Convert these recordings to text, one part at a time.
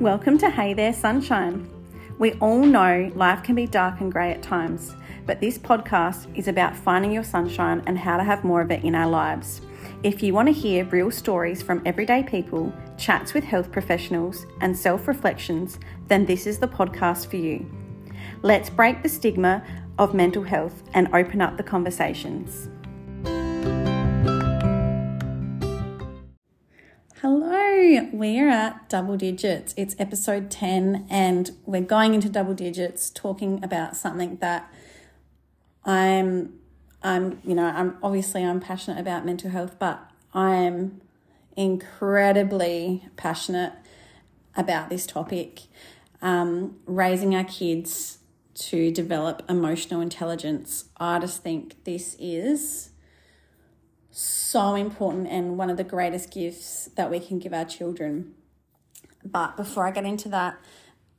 Welcome to Hey There Sunshine. We all know life can be dark and grey at times, but this podcast is about finding your sunshine and how to have more of it in our lives. If you want to hear real stories from everyday people, chats with health professionals, and self reflections, then this is the podcast for you. Let's break the stigma of mental health and open up the conversations. We're at double digits. It's episode 10, and we're going into double digits talking about something that I'm I'm you know, I'm obviously I'm passionate about mental health, but I'm incredibly passionate about this topic. Um, raising our kids to develop emotional intelligence. I just think this is so important and one of the greatest gifts that we can give our children. But before I get into that,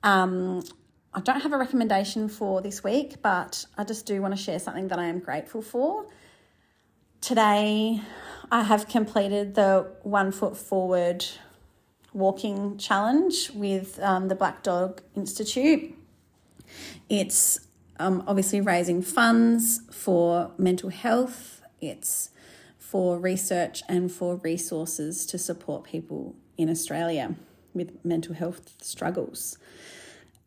um, I don't have a recommendation for this week, but I just do want to share something that I am grateful for. Today, I have completed the one foot forward walking challenge with um, the Black Dog Institute. It's um, obviously raising funds for mental health. It's for research and for resources to support people in Australia with mental health struggles.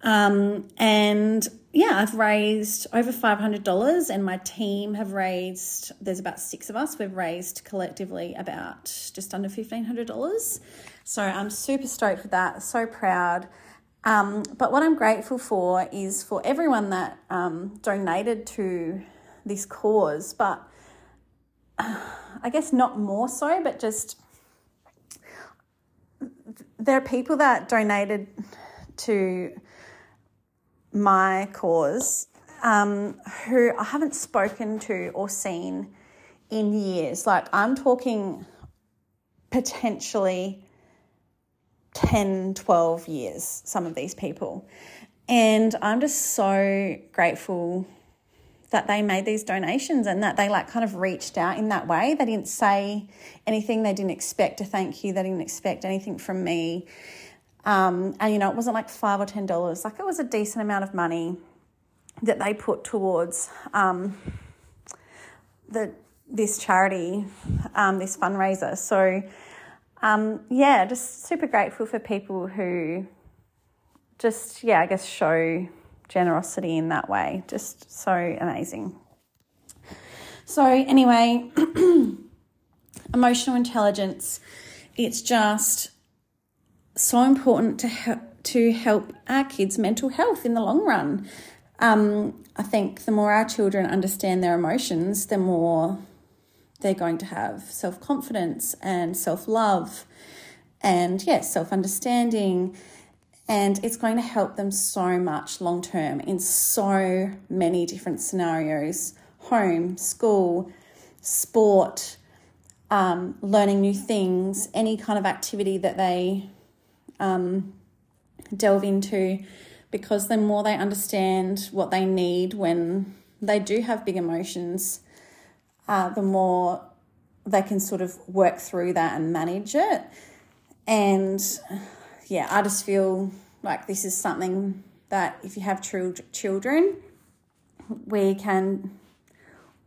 Um, and yeah, I've raised over $500 and my team have raised, there's about six of us, we've raised collectively about just under $1,500. So I'm super stoked with that, so proud. Um, but what I'm grateful for is for everyone that um, donated to this cause, but I guess not more so, but just there are people that donated to my cause um, who I haven't spoken to or seen in years. Like I'm talking potentially 10, 12 years, some of these people. And I'm just so grateful that they made these donations and that they like kind of reached out in that way. They didn't say anything, they didn't expect a thank you, they didn't expect anything from me. Um, and you know, it wasn't like five or ten dollars, like it was a decent amount of money that they put towards um, the this charity, um, this fundraiser. So um, yeah, just super grateful for people who just yeah, I guess show generosity in that way. Just so amazing. So, anyway, emotional intelligence, it's just so important to help to help our kids' mental health in the long run. Um, I think the more our children understand their emotions, the more they're going to have self confidence and self love and, yes, yeah, self understanding and it's going to help them so much long term in so many different scenarios home, school, sport, um, learning new things, any kind of activity that they um, delve into, because the more they understand what they need when they do have big emotions, uh, the more they can sort of work through that and manage it. And yeah, I just feel like this is something that if you have children, we can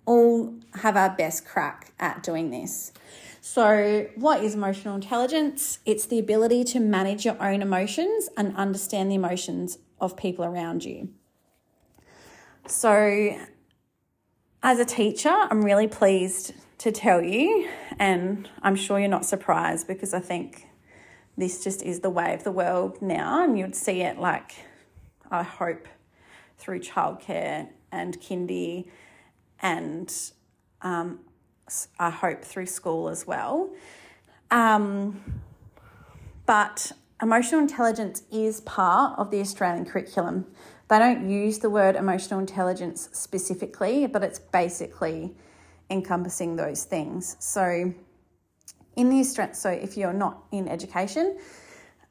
all have our best crack at doing this. So, what is emotional intelligence? It's the ability to manage your own emotions and understand the emotions of people around you. So, as a teacher, I'm really pleased to tell you, and I'm sure you're not surprised because I think this just is the way of the world now, and you'd see it like, I hope, through childcare and kindy, and um, I hope through school as well. Um, but emotional intelligence is part of the Australian curriculum. They don't use the word emotional intelligence specifically, but it's basically encompassing those things. So, in the Australian, so if you're not in education,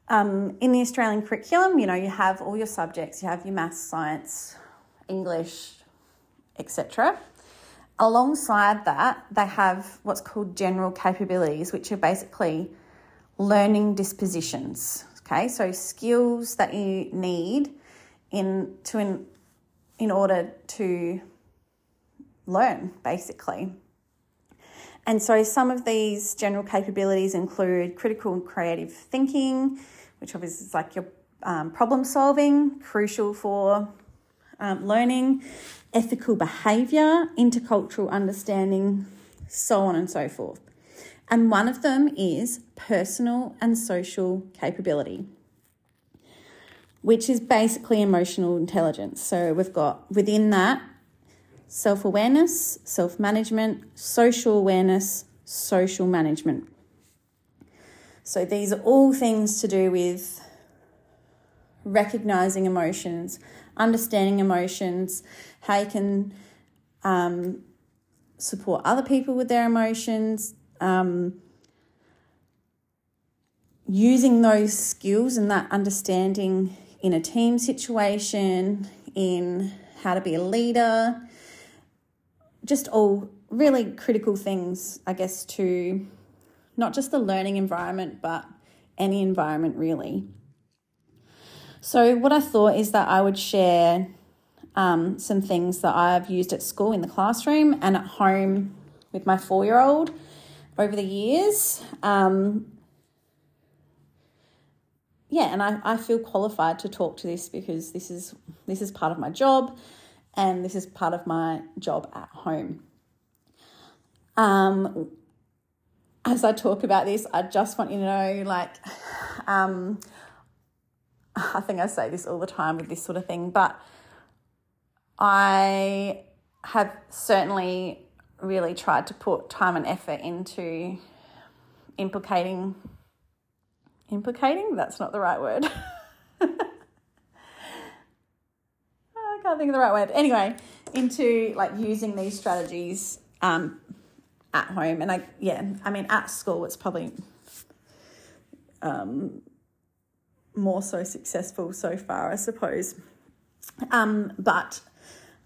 um, in the Australian curriculum, you know, you have all your subjects, you have your maths, science, English, etc. Alongside that, they have what's called general capabilities, which are basically learning dispositions. Okay, so skills that you need in to in, in order to learn, basically. And so some of these general capabilities include critical and creative thinking, which obviously is like your um, problem solving, crucial for um, learning, ethical behaviour, intercultural understanding, so on and so forth. And one of them is personal and social capability, which is basically emotional intelligence. So we've got within that self awareness, self management, social awareness, social management. So these are all things to do with recognizing emotions, understanding emotions, how you can um, support other people with their emotions, um, using those skills and that understanding in a team situation, in how to be a leader, just all really critical things, I guess, to not just the learning environment, but any environment really. So, what I thought is that I would share um, some things that I've used at school in the classroom and at home with my four year old over the years. Um, yeah, and I, I feel qualified to talk to this because this is this is part of my job and this is part of my job at home. Um, as I talk about this, I just want you to know like um, I think I say this all the time with this sort of thing, but I have certainly really tried to put time and effort into implicating implicating that's not the right word can't think of the right word anyway into like using these strategies um, at home and i yeah i mean at school it's probably um, more so successful so far, I suppose. Um, but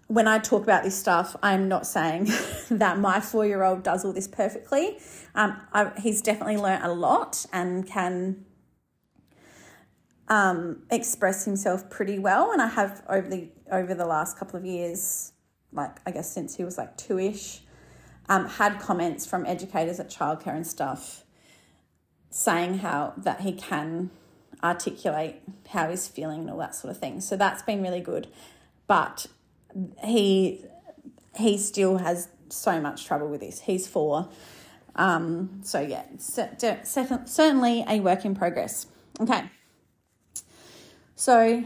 when I talk about this stuff, I'm not saying that my four year old does all this perfectly. Um, I, he's definitely learnt a lot and can um, express himself pretty well. And I have over the over the last couple of years, like I guess since he was like two ish, um, had comments from educators at childcare and stuff saying how that he can articulate how he's feeling and all that sort of thing. So that's been really good. But he he still has so much trouble with this. He's four. Um, so yeah, certainly a work in progress. Okay. So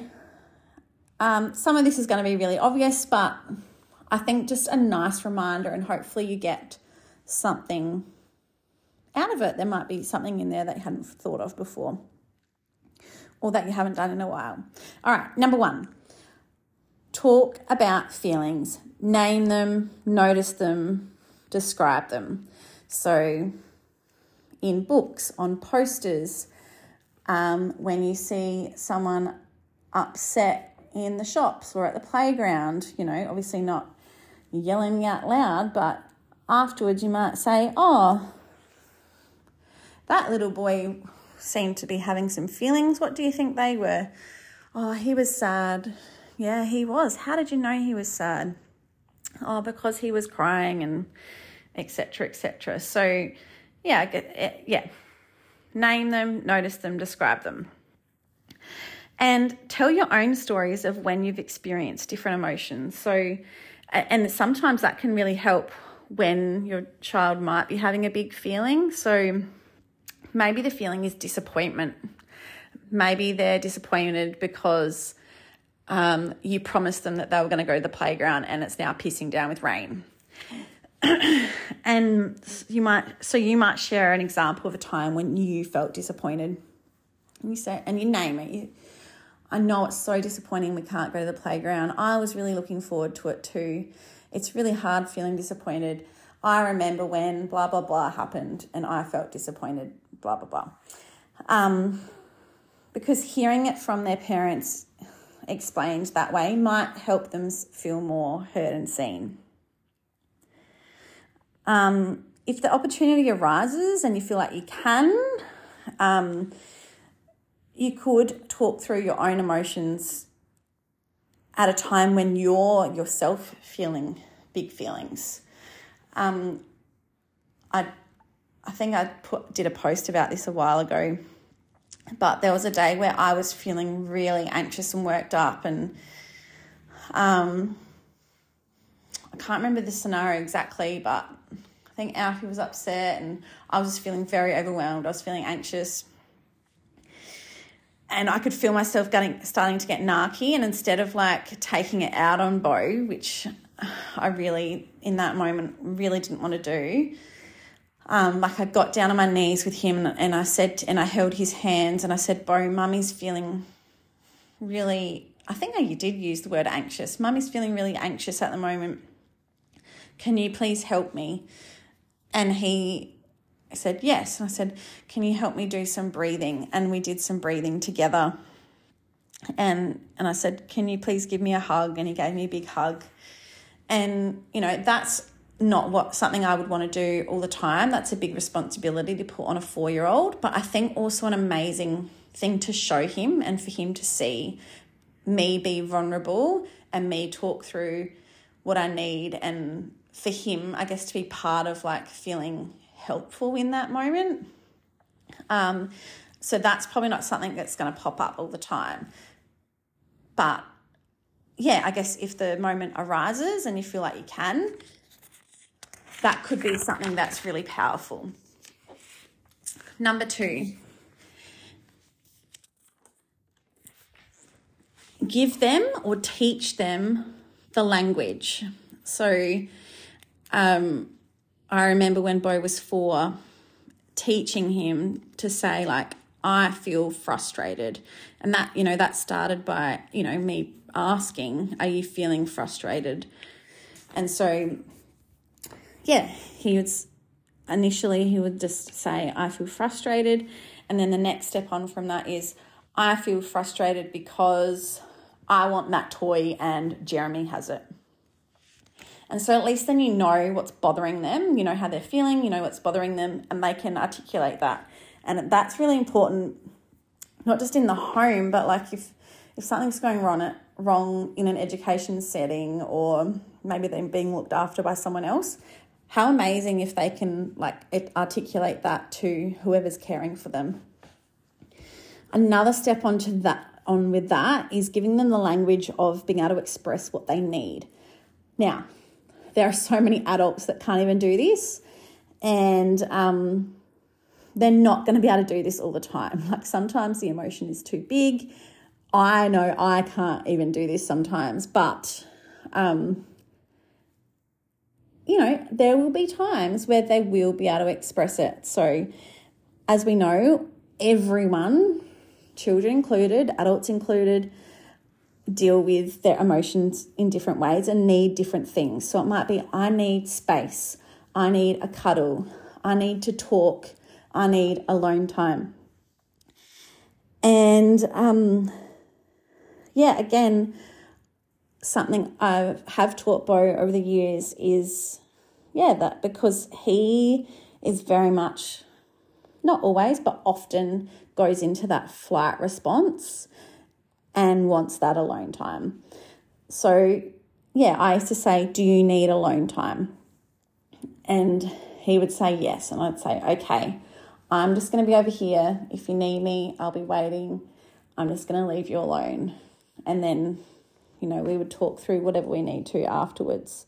um, some of this is going to be really obvious, but I think just a nice reminder, and hopefully you get something out of it. There might be something in there that you hadn't thought of before or that you haven't done in a while. All right, number one, talk about feelings, name them, notice them, describe them. So, in books, on posters, um, when you see someone upset in the shops or at the playground, you know, obviously not yelling out loud, but afterwards you might say, Oh, that little boy seemed to be having some feelings. What do you think they were? Oh, he was sad. Yeah, he was. How did you know he was sad? Oh, because he was crying and etc. etc. So, yeah, eh, yeah. Name them, notice them, describe them. And tell your own stories of when you've experienced different emotions. So, and sometimes that can really help when your child might be having a big feeling. So, maybe the feeling is disappointment. Maybe they're disappointed because um, you promised them that they were going to go to the playground and it's now pissing down with rain. and you might so you might share an example of a time when you felt disappointed. And you say and you name it. You, I know it's so disappointing we can't go to the playground. I was really looking forward to it too. It's really hard feeling disappointed. I remember when blah blah blah happened and I felt disappointed blah, blah, blah. Um, because hearing it from their parents explained that way might help them feel more heard and seen. Um, if the opportunity arises and you feel like you can, um, you could talk through your own emotions at a time when you're yourself feeling big feelings. Um, I, I think I put did a post about this a while ago, but there was a day where I was feeling really anxious and worked up, and um, I can't remember the scenario exactly, but I think Alfie was upset, and I was just feeling very overwhelmed. I was feeling anxious and I could feel myself getting starting to get narky. And instead of like taking it out on Beau, which I really in that moment really didn't want to do, um, like I got down on my knees with him and I said and I held his hands and I said, "Beau, Mummy's feeling really." I think you did use the word anxious. Mummy's feeling really anxious at the moment. Can you please help me? And he I said, Yes. And I said, Can you help me do some breathing? And we did some breathing together. And and I said, Can you please give me a hug? And he gave me a big hug. And, you know, that's not what something I would want to do all the time. That's a big responsibility to put on a four year old. But I think also an amazing thing to show him and for him to see me be vulnerable and me talk through what I need and for him, I guess, to be part of like feeling helpful in that moment. Um, so that's probably not something that's going to pop up all the time. But yeah, I guess if the moment arises and you feel like you can, that could be something that's really powerful. Number two, give them or teach them the language. So, um, I remember when Beau was four, teaching him to say, like, I feel frustrated. And that, you know, that started by, you know, me asking, Are you feeling frustrated? And so, yeah, he would initially, he would just say, I feel frustrated. And then the next step on from that is, I feel frustrated because I want that toy and Jeremy has it. And so at least then you know what's bothering them, you know how they're feeling, you know what's bothering them, and they can articulate that. And that's really important, not just in the home, but like if if something's going wrong at wrong in an education setting or maybe they're being looked after by someone else, how amazing if they can like articulate that to whoever's caring for them. Another step onto that on with that is giving them the language of being able to express what they need. Now, there are so many adults that can't even do this, and um, they're not going to be able to do this all the time. Like sometimes the emotion is too big. I know I can't even do this sometimes, but um, you know, there will be times where they will be able to express it. So, as we know, everyone, children included, adults included, deal with their emotions in different ways and need different things. So it might be I need space, I need a cuddle, I need to talk, I need alone time. And um, yeah, again, something I have taught Beau over the years is yeah, that because he is very much, not always, but often goes into that flight response and wants that alone time. So, yeah, I used to say, Do you need alone time? And he would say yes. And I'd say, Okay, I'm just going to be over here. If you need me, I'll be waiting. I'm just going to leave you alone. And then, you know, we would talk through whatever we need to afterwards.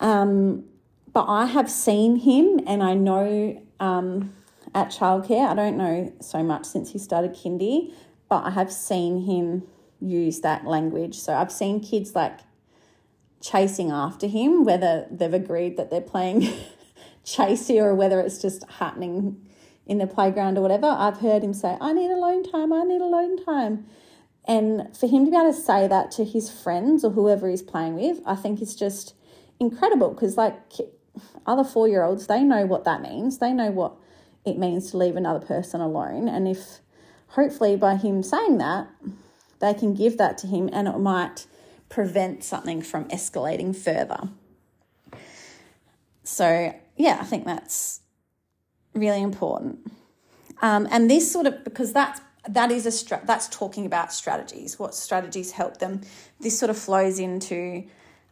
Um, but I have seen him and I know um, at childcare, I don't know so much since he started kindy, but I have seen him use that language. So I've seen kids like chasing after him, whether they've agreed that they're playing chasey or whether it's just happening in the playground or whatever. I've heard him say, I need alone time, I need alone time. And for him to be able to say that to his friends or whoever he's playing with, I think is just incredible because, like, other four year olds, they know what that means. They know what it means to leave another person alone. And if hopefully by him saying that, they can give that to him and it might prevent something from escalating further. So, yeah, I think that's really important. Um, and this sort of, because that's that is a stra- that's talking about strategies. What strategies help them? This sort of flows into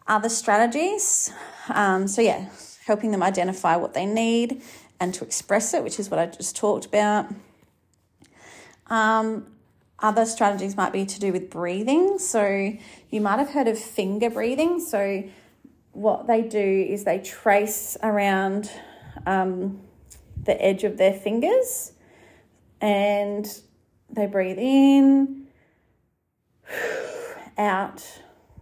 other strategies. Um, so yeah, helping them identify what they need and to express it, which is what I just talked about. Um, other strategies might be to do with breathing. So you might have heard of finger breathing. So what they do is they trace around um, the edge of their fingers and they breathe in, out.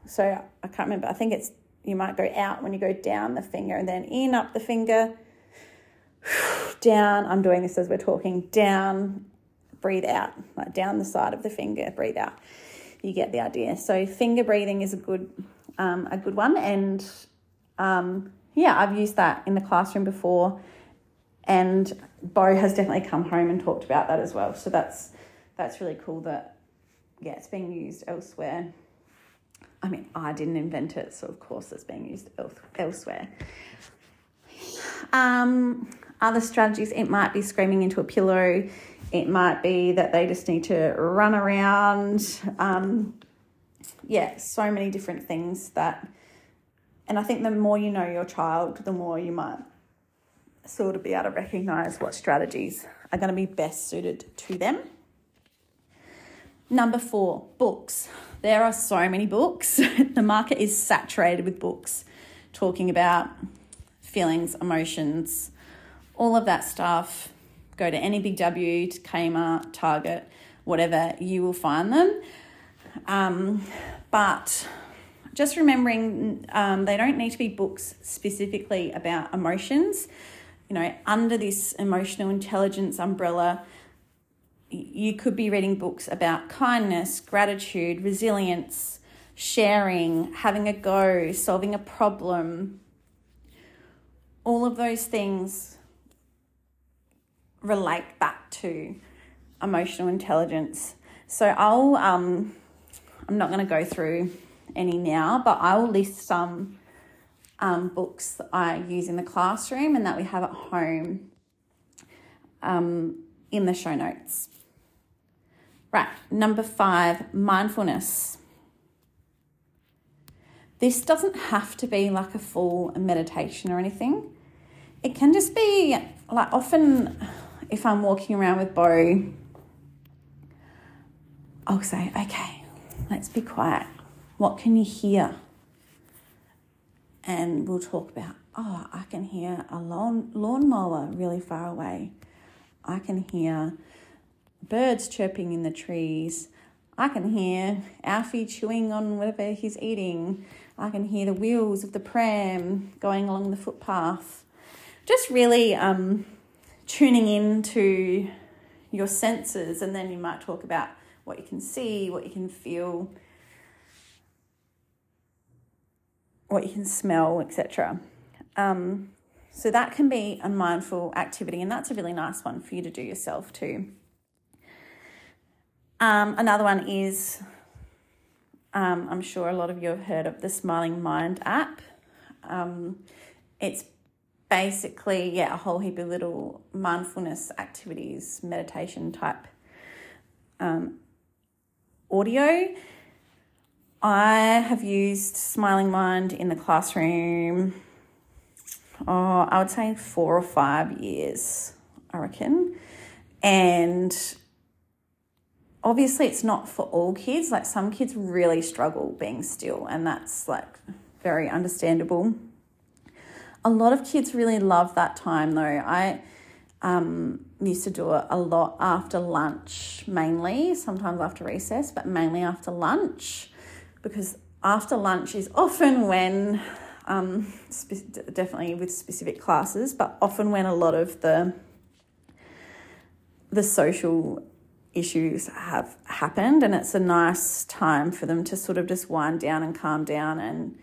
So I can't remember. I think it's you might go out when you go down the finger and then in up the finger, down. I'm doing this as we're talking. Down, breathe out, like down the side of the finger, breathe out. You get the idea. So finger breathing is a good, um, a good one, and um, yeah, I've used that in the classroom before, and Beau has definitely come home and talked about that as well. So that's that's really cool that yeah, it's being used elsewhere. I mean, I didn't invent it, so of course it's being used elsewhere. Um, other strategies, it might be screaming into a pillow. It might be that they just need to run around. Um, yeah, so many different things that, and I think the more you know your child, the more you might sort of be able to recognize what strategies are going to be best suited to them. Number four, books. There are so many books. the market is saturated with books talking about feelings, emotions, all of that stuff. Go to any Big W, to Kmart, Target, whatever, you will find them. Um, but just remembering um, they don't need to be books specifically about emotions. You know, under this emotional intelligence umbrella, you could be reading books about kindness, gratitude, resilience, sharing, having a go, solving a problem. All of those things relate back to emotional intelligence. So I'll um I'm not going to go through any now, but I will list some um, books I use in the classroom and that we have at home um, in the show notes. Right, number five, mindfulness. This doesn't have to be like a full meditation or anything. It can just be like often if I'm walking around with Beau, I'll say, okay, let's be quiet. What can you hear? And we'll talk about, oh, I can hear a lawn lawnmower really far away. I can hear birds chirping in the trees. I can hear Alfie chewing on whatever he's eating. I can hear the wheels of the pram going along the footpath. Just really um, tuning in to your senses, and then you might talk about what you can see, what you can feel, what you can smell, etc. Um, so that can be a mindful activity, and that's a really nice one for you to do yourself too. Um, another one is um, I'm sure a lot of you have heard of the Smiling Mind app. Um, it's basically, yeah, a whole heap of little mindfulness activities, meditation type um, audio. I have used Smiling Mind in the classroom, oh, I would say four or five years, I reckon. And obviously it's not for all kids like some kids really struggle being still and that's like very understandable a lot of kids really love that time though. I um, used to do it a lot after lunch mainly sometimes after recess but mainly after lunch because after lunch is often when um, spe- definitely with specific classes but often when a lot of the the social issues have happened and it's a nice time for them to sort of just wind down and calm down and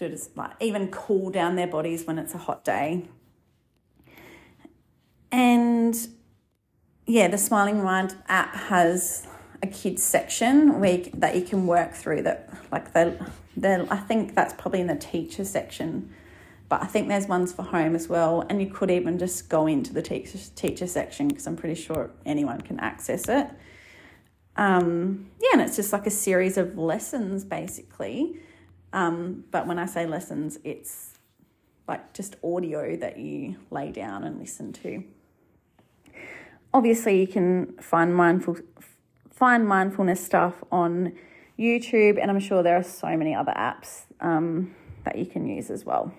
to just like even cool down their bodies when it's a hot day. And yeah, the Smiling Mind app has a kids section where you, that you can work through that like they they I think that's probably in the teacher section but I think there's ones for home as well. And you could even just go into the teacher, teacher section because I'm pretty sure anyone can access it. Um, yeah, and it's just like a series of lessons basically. Um, but when I say lessons, it's like just audio that you lay down and listen to. Obviously, you can find mindful find mindfulness stuff on YouTube, and I'm sure there are so many other apps um, that you can use as well.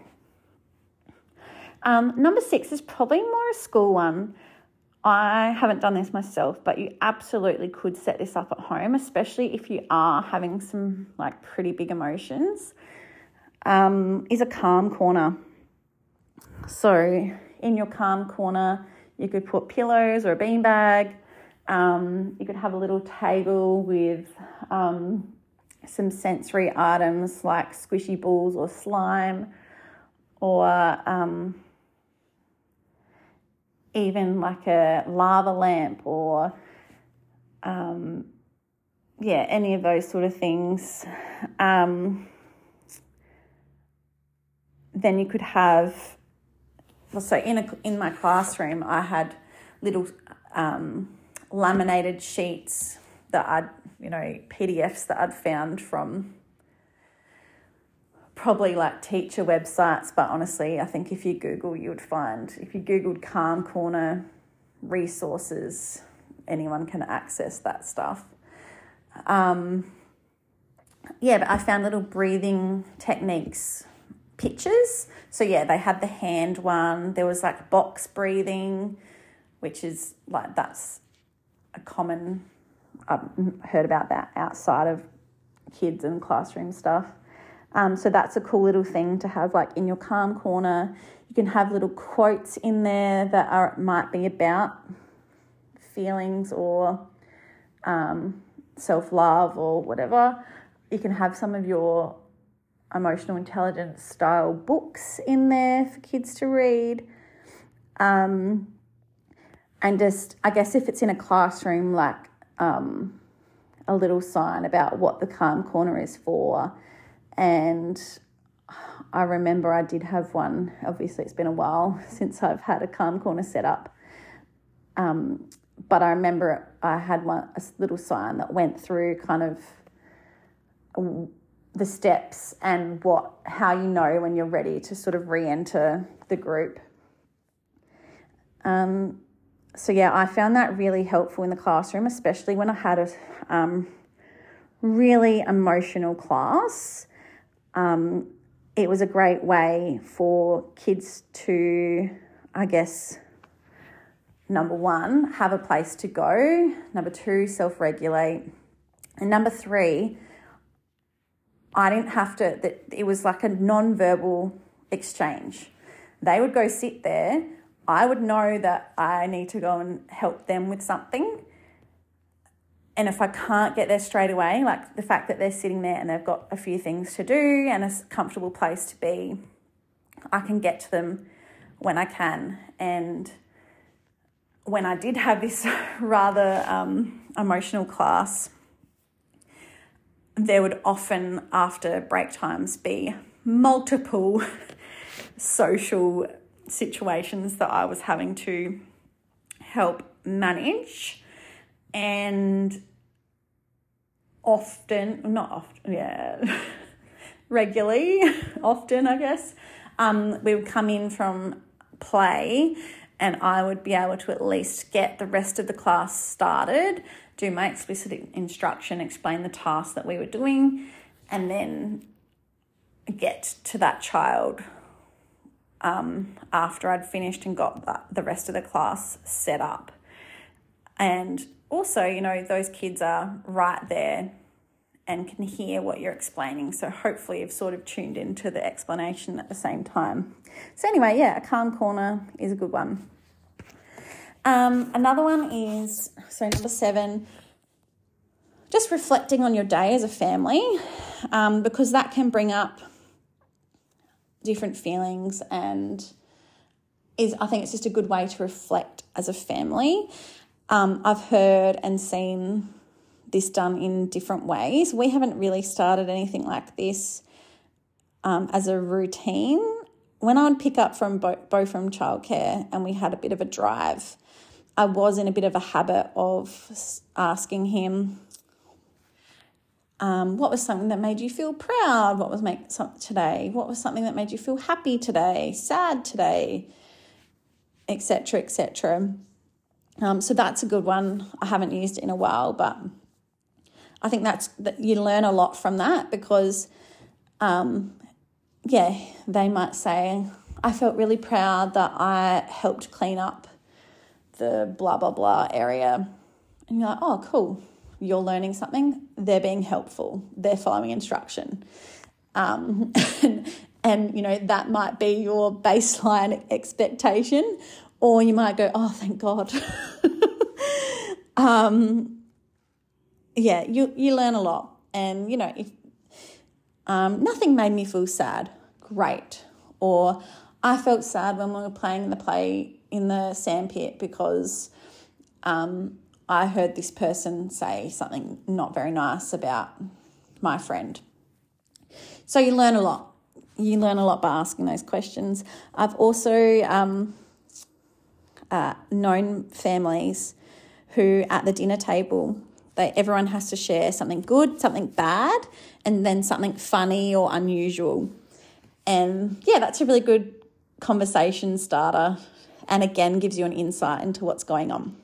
Um, number six is probably more a school one. I haven't done this myself, but you absolutely could set this up at home, especially if you are having some like pretty big emotions. Um, is a calm corner. So, in your calm corner, you could put pillows or a beanbag. Um, you could have a little table with um, some sensory items like squishy balls or slime, or um, even like a lava lamp or um, yeah, any of those sort of things. Um, then you could have, well, so in a, in my classroom, I had little um, laminated sheets that I'd, you know, PDFs that I'd found from probably like teacher websites, but honestly, I think if you Google, you would find, if you Googled Calm Corner resources, anyone can access that stuff. Um, yeah, but I found little breathing techniques pictures. So, yeah, they had the hand one, there was like box breathing, which is like that's a common, I've heard about that outside of kids and classroom stuff. Um, so that's a cool little thing to have like in your calm corner. You can have little quotes in there that are might be about feelings or um, self love or whatever. You can have some of your emotional intelligence style books in there for kids to read. Um, and just, I guess, if it's in a classroom, like um, a little sign about what the calm corner is for and I remember I did have one. Obviously, it's been a while since I've had a calm corner set up. Um, but I remember I had one a little sign that went through kind of the steps and what how you know when you're ready to sort of re-enter the group. Um, so yeah, I found that really helpful in the classroom, especially when I had a um, really emotional class um, it was a great way for kids to, I guess, number one, have a place to go, number two, self regulate, and number three, I didn't have to, that it was like a non verbal exchange. They would go sit there. I would know that I need to go and help them with something and if I can't get there straight away, like the fact that they're sitting there and they've got a few things to do and a comfortable place to be, I can get to them when I can. And when I did have this rather um, emotional class, there would often, after break times, be multiple social situations that I was having to help manage and often, not often, yeah, regularly, often, I guess, um, we would come in from play and I would be able to at least get the rest of the class started, do my explicit instruction, explain the task that we were doing, and then get to that child um, after I'd finished and got the, the rest of the class set up. And also, you know, those kids are right there and can hear what you're explaining. So hopefully you've sort of tuned into the explanation at the same time. So anyway, yeah, a calm corner is a good one. Um, another one is so number seven, just reflecting on your day as a family, um, because that can bring up different feelings and is I think it's just a good way to reflect as a family. Um, I've heard and seen this done in different ways. We haven't really started anything like this um, as a routine. When I would pick up from Beau, Beau from childcare and we had a bit of a drive, I was in a bit of a habit of asking him um, what was something that made you feel proud? What was make today? What was something that made you feel happy today? Sad today? Etc. Etc. Um, so that's a good one. I haven't used it in a while, but I think that's that you learn a lot from that because, um, yeah, they might say, "I felt really proud that I helped clean up the blah blah blah area," and you're like, "Oh, cool." You're learning something. They're being helpful. They're following instruction. Um, and, and you know that might be your baseline expectation or you might go oh thank god um, yeah, you you learn a lot, and you know if um, nothing made me feel sad, great. Or I felt sad when we were playing the play in the sandpit because um, I heard this person say something not very nice about my friend. So you learn a lot. You learn a lot by asking those questions. I've also um, uh, known families who at the dinner table they everyone has to share something good, something bad, and then something funny or unusual. And yeah, that's a really good conversation starter and again gives you an insight into what's going on.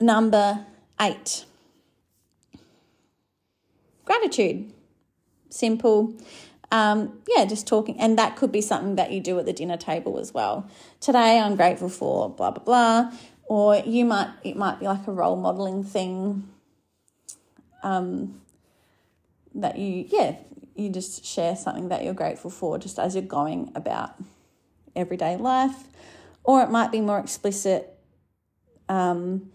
Number 8. Gratitude. Simple um, yeah, just talking, and that could be something that you do at the dinner table as well. Today, I'm grateful for blah blah blah, or you might it might be like a role modeling thing. Um, that you yeah you just share something that you're grateful for just as you're going about everyday life, or it might be more explicit. Um,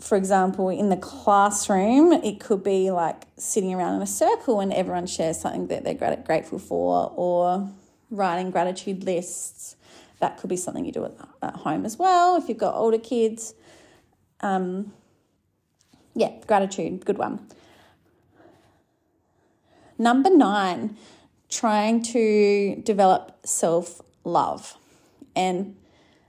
for example, in the classroom, it could be like sitting around in a circle and everyone shares something that they're grateful for, or writing gratitude lists. That could be something you do at, at home as well if you've got older kids. Um, yeah, gratitude, good one. Number nine, trying to develop self love and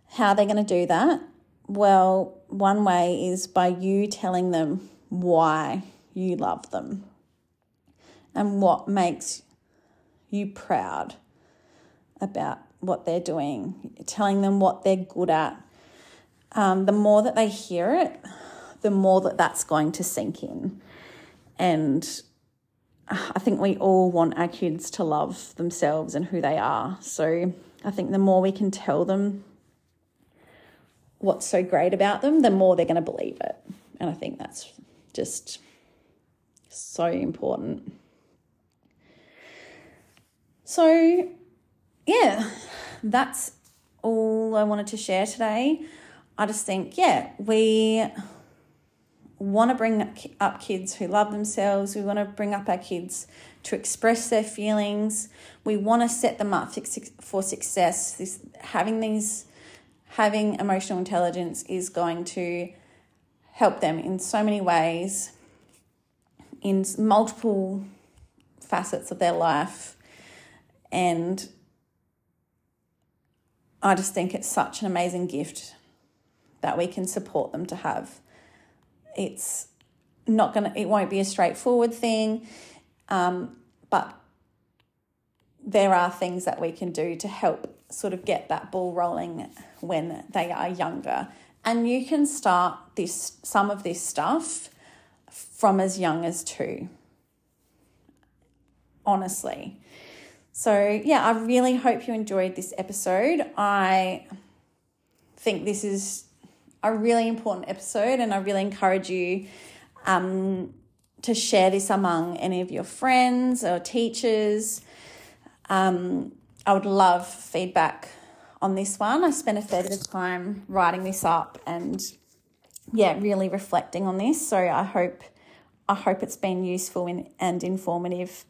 how they're going to do that. Well, one way is by you telling them why you love them and what makes you proud about what they're doing, telling them what they're good at. Um, the more that they hear it, the more that that's going to sink in. And I think we all want our kids to love themselves and who they are. So I think the more we can tell them what's so great about them, the more they're going to believe it. And I think that's just so important. So, yeah, that's all I wanted to share today. I just think, yeah, we want to bring up kids who love themselves. We want to bring up our kids to express their feelings. We want to set them up for success. This having these having emotional intelligence is going to help them in so many ways, in multiple facets of their life. And I just think it's such an amazing gift that we can support them to have. It's not gonna, it won't be a straightforward thing, um, but there are things that we can do to help sort of get that ball rolling when they are younger. And you can start this some of this stuff from as young as two. Honestly. So, yeah, I really hope you enjoyed this episode. I think this is a really important episode, and I really encourage you um, to share this among any of your friends or teachers. Um, I would love feedback on this one. I spent a fair bit of time writing this up and yeah, really reflecting on this. So I hope I hope it's been useful and informative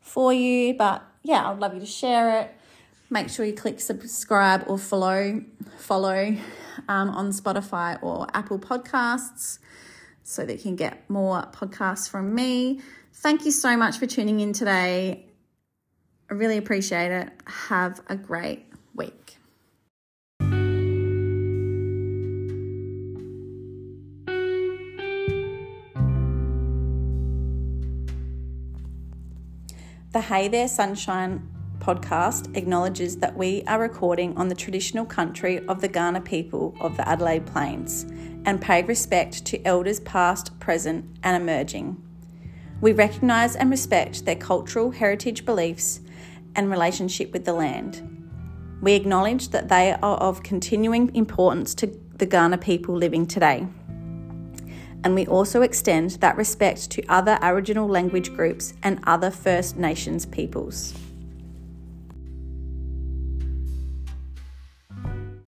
for you. But yeah, I'd love you to share it. Make sure you click subscribe or follow follow um, on Spotify or Apple Podcasts so that you can get more podcasts from me. Thank you so much for tuning in today. I really appreciate it. Have a great week. The Hey There Sunshine podcast acknowledges that we are recording on the traditional country of the Kaurna people of the Adelaide Plains and pay respect to elders past, present, and emerging. We recognise and respect their cultural heritage beliefs and relationship with the land. We acknowledge that they are of continuing importance to the Kaurna people living today. And we also extend that respect to other Aboriginal language groups and other First Nations peoples.